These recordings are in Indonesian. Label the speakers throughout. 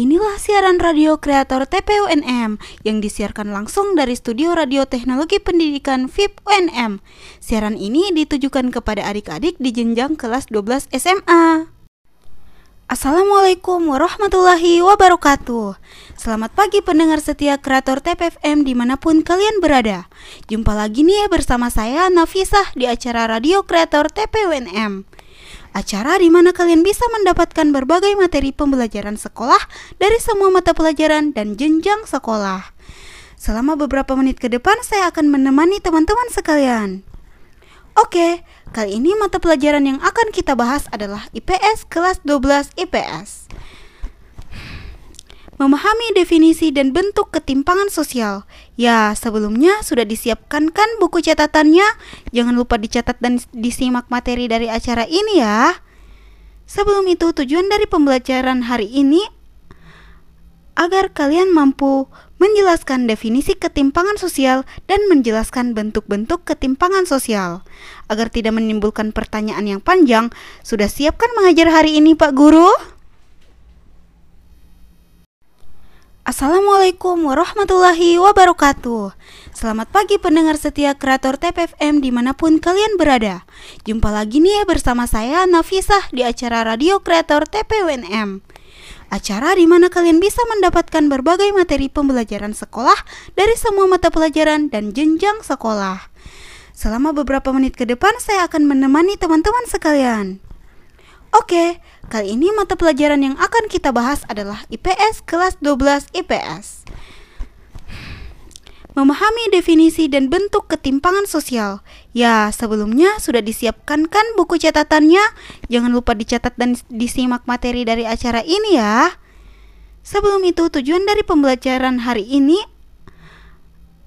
Speaker 1: Inilah siaran radio kreator TPUNM yang disiarkan langsung dari Studio Radio Teknologi Pendidikan VIP UNM. Siaran ini ditujukan kepada adik-adik di jenjang kelas 12 SMA. Assalamualaikum warahmatullahi wabarakatuh Selamat pagi pendengar setia kreator TPFM di mana pun kalian berada Jumpa lagi nih bersama saya Nafisah di acara Radio Kreator TPUNM Acara di mana kalian bisa mendapatkan berbagai materi pembelajaran sekolah dari semua mata pelajaran dan jenjang sekolah. Selama beberapa menit ke depan saya akan menemani teman-teman sekalian. Oke, kali ini mata pelajaran yang akan kita bahas adalah IPS kelas 12 IPS. Memahami definisi dan bentuk ketimpangan sosial. Ya, sebelumnya sudah disiapkan kan buku catatannya? Jangan lupa dicatat dan disimak materi dari acara ini ya. Sebelum itu, tujuan dari pembelajaran hari ini agar kalian mampu menjelaskan definisi ketimpangan sosial dan menjelaskan bentuk-bentuk ketimpangan sosial. Agar tidak menimbulkan pertanyaan yang panjang, sudah siapkan mengajar hari ini Pak Guru? Assalamualaikum warahmatullahi wabarakatuh. Selamat pagi pendengar setia kreator TPFM di mana pun kalian berada. Jumpa lagi nih bersama saya Nafisah di acara Radio Kreator TPUNM Acara di mana kalian bisa mendapatkan berbagai materi pembelajaran sekolah dari semua mata pelajaran dan jenjang sekolah. Selama beberapa menit ke depan saya akan menemani teman-teman sekalian Oke, kali ini mata pelajaran yang akan kita bahas adalah IPS kelas 12 IPS. Memahami definisi dan bentuk ketimpangan sosial. Ya, sebelumnya sudah disiapkan kan buku catatannya? Jangan lupa dicatat dan disimak materi dari acara ini ya. Sebelum itu, tujuan dari pembelajaran hari ini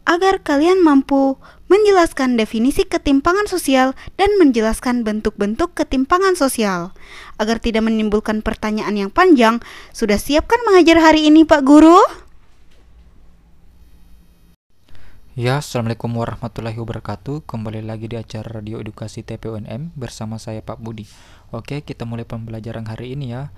Speaker 1: agar kalian mampu menjelaskan definisi ketimpangan sosial dan menjelaskan bentuk-bentuk ketimpangan sosial. Agar tidak menimbulkan pertanyaan yang panjang, sudah siapkan mengajar hari ini Pak Guru?
Speaker 2: Ya, Assalamualaikum warahmatullahi wabarakatuh Kembali lagi di acara Radio Edukasi TPUNM bersama saya Pak Budi Oke, kita mulai pembelajaran hari ini ya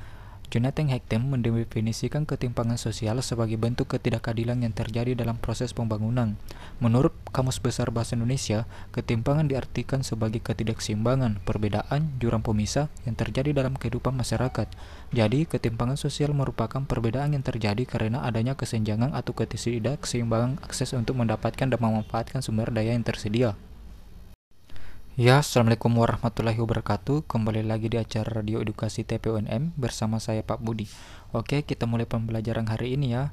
Speaker 2: Jonathan Haidt mendefinisikan ketimpangan sosial sebagai bentuk ketidakadilan yang terjadi dalam proses pembangunan. Menurut Kamus Besar Bahasa Indonesia, ketimpangan diartikan sebagai ketidakseimbangan, perbedaan, jurang pemisah yang terjadi dalam kehidupan masyarakat. Jadi, ketimpangan sosial merupakan perbedaan yang terjadi karena adanya kesenjangan atau ketidakseimbangan akses untuk mendapatkan dan memanfaatkan sumber daya yang tersedia. Ya, Assalamualaikum warahmatullahi wabarakatuh. Kembali lagi di acara Radio Edukasi TPUNM bersama saya Pak Budi. Oke, kita mulai pembelajaran hari ini ya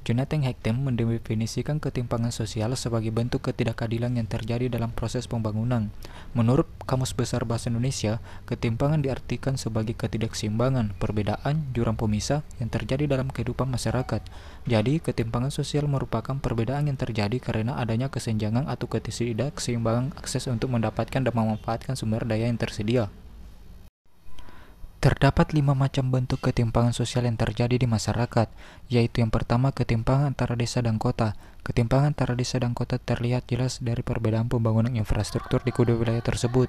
Speaker 2: Jonathan Haidt mendefinisikan ketimpangan sosial sebagai bentuk ketidakadilan yang terjadi dalam proses pembangunan. Menurut Kamus Besar Bahasa Indonesia, ketimpangan diartikan sebagai ketidakseimbangan, perbedaan, jurang pemisah yang terjadi dalam kehidupan masyarakat. Jadi, ketimpangan sosial merupakan perbedaan yang terjadi karena adanya kesenjangan atau ketidakseimbangan akses untuk mendapatkan dan memanfaatkan sumber daya yang tersedia. Terdapat lima macam bentuk ketimpangan sosial yang terjadi di masyarakat, yaitu yang pertama ketimpangan antara desa dan kota. Ketimpangan antara desa dan kota terlihat jelas dari perbedaan pembangunan infrastruktur di kedua wilayah tersebut.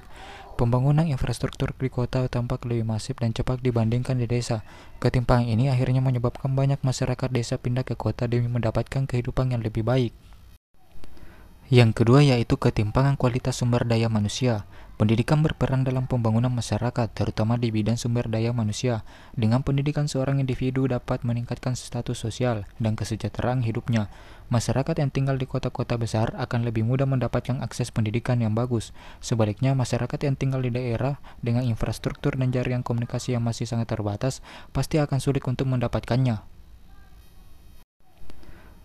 Speaker 2: Pembangunan infrastruktur di kota tampak lebih masif dan cepat dibandingkan di desa. Ketimpangan ini akhirnya menyebabkan banyak masyarakat desa pindah ke kota demi mendapatkan kehidupan yang lebih baik. Yang kedua yaitu ketimpangan kualitas sumber daya manusia. Pendidikan berperan dalam pembangunan masyarakat, terutama di bidang sumber daya manusia. Dengan pendidikan seorang individu dapat meningkatkan status sosial dan kesejahteraan hidupnya. Masyarakat yang tinggal di kota-kota besar akan lebih mudah mendapatkan akses pendidikan yang bagus. Sebaliknya, masyarakat yang tinggal di daerah dengan infrastruktur dan jaringan komunikasi yang masih sangat terbatas pasti akan sulit untuk mendapatkannya.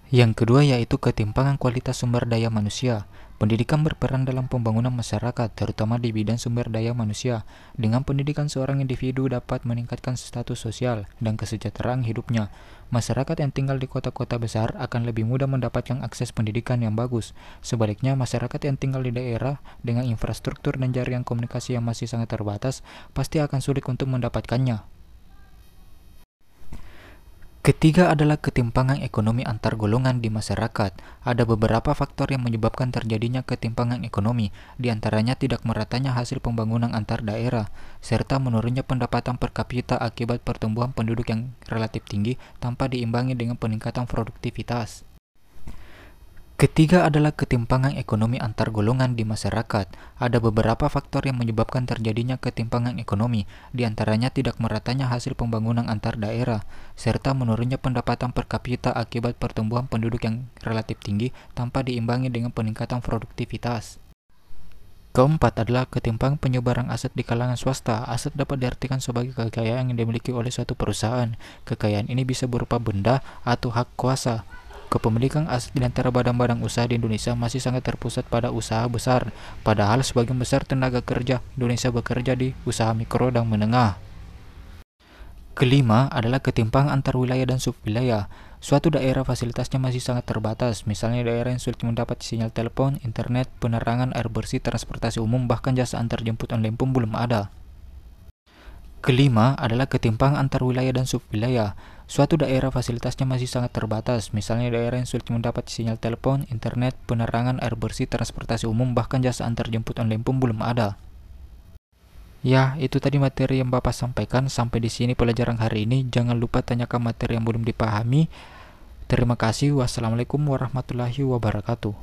Speaker 2: Yang kedua yaitu ketimpangan kualitas sumber daya manusia. Pendidikan berperan dalam pembangunan masyarakat, terutama di bidang sumber daya manusia. Dengan pendidikan seorang individu dapat meningkatkan status sosial dan kesejahteraan hidupnya. Masyarakat yang tinggal di kota-kota besar akan lebih mudah mendapatkan akses pendidikan yang bagus. Sebaliknya, masyarakat yang tinggal di daerah dengan infrastruktur dan jaringan komunikasi yang masih sangat terbatas pasti akan sulit untuk mendapatkannya. Ketiga adalah ketimpangan ekonomi antar golongan di masyarakat. Ada beberapa faktor yang menyebabkan terjadinya ketimpangan ekonomi, di antaranya tidak meratanya hasil pembangunan antar daerah, serta menurunnya pendapatan per kapita akibat pertumbuhan penduduk yang relatif tinggi tanpa diimbangi dengan peningkatan produktivitas. Ketiga adalah ketimpangan ekonomi antar golongan di masyarakat. Ada beberapa faktor yang menyebabkan terjadinya ketimpangan ekonomi, di antaranya tidak meratanya hasil pembangunan antar daerah, serta menurunnya pendapatan per kapita akibat pertumbuhan penduduk yang relatif tinggi tanpa diimbangi dengan peningkatan produktivitas. Keempat adalah ketimpangan penyebaran aset di kalangan swasta. Aset dapat diartikan sebagai kekayaan yang dimiliki oleh suatu perusahaan. Kekayaan ini bisa berupa benda atau hak kuasa. Kepemilikan aset di antara badan-badan usaha di Indonesia masih sangat terpusat pada usaha besar, padahal sebagian besar tenaga kerja Indonesia bekerja di usaha mikro dan menengah. Kelima adalah ketimpangan antar wilayah dan subwilayah. Suatu daerah fasilitasnya masih sangat terbatas, misalnya daerah yang sulit mendapat sinyal telepon, internet, penerangan, air bersih, transportasi umum, bahkan jasa antar jemput online pun belum ada. Kelima adalah ketimpangan antar wilayah dan subwilayah. Suatu daerah fasilitasnya masih sangat terbatas, misalnya daerah yang sulit mendapat sinyal telepon, internet, penerangan, air bersih, transportasi umum, bahkan jasa antar jemput online pun belum ada. Ya, itu tadi materi yang Bapak sampaikan. Sampai di sini pelajaran hari ini. Jangan lupa tanyakan materi yang belum dipahami. Terima kasih. Wassalamualaikum warahmatullahi wabarakatuh.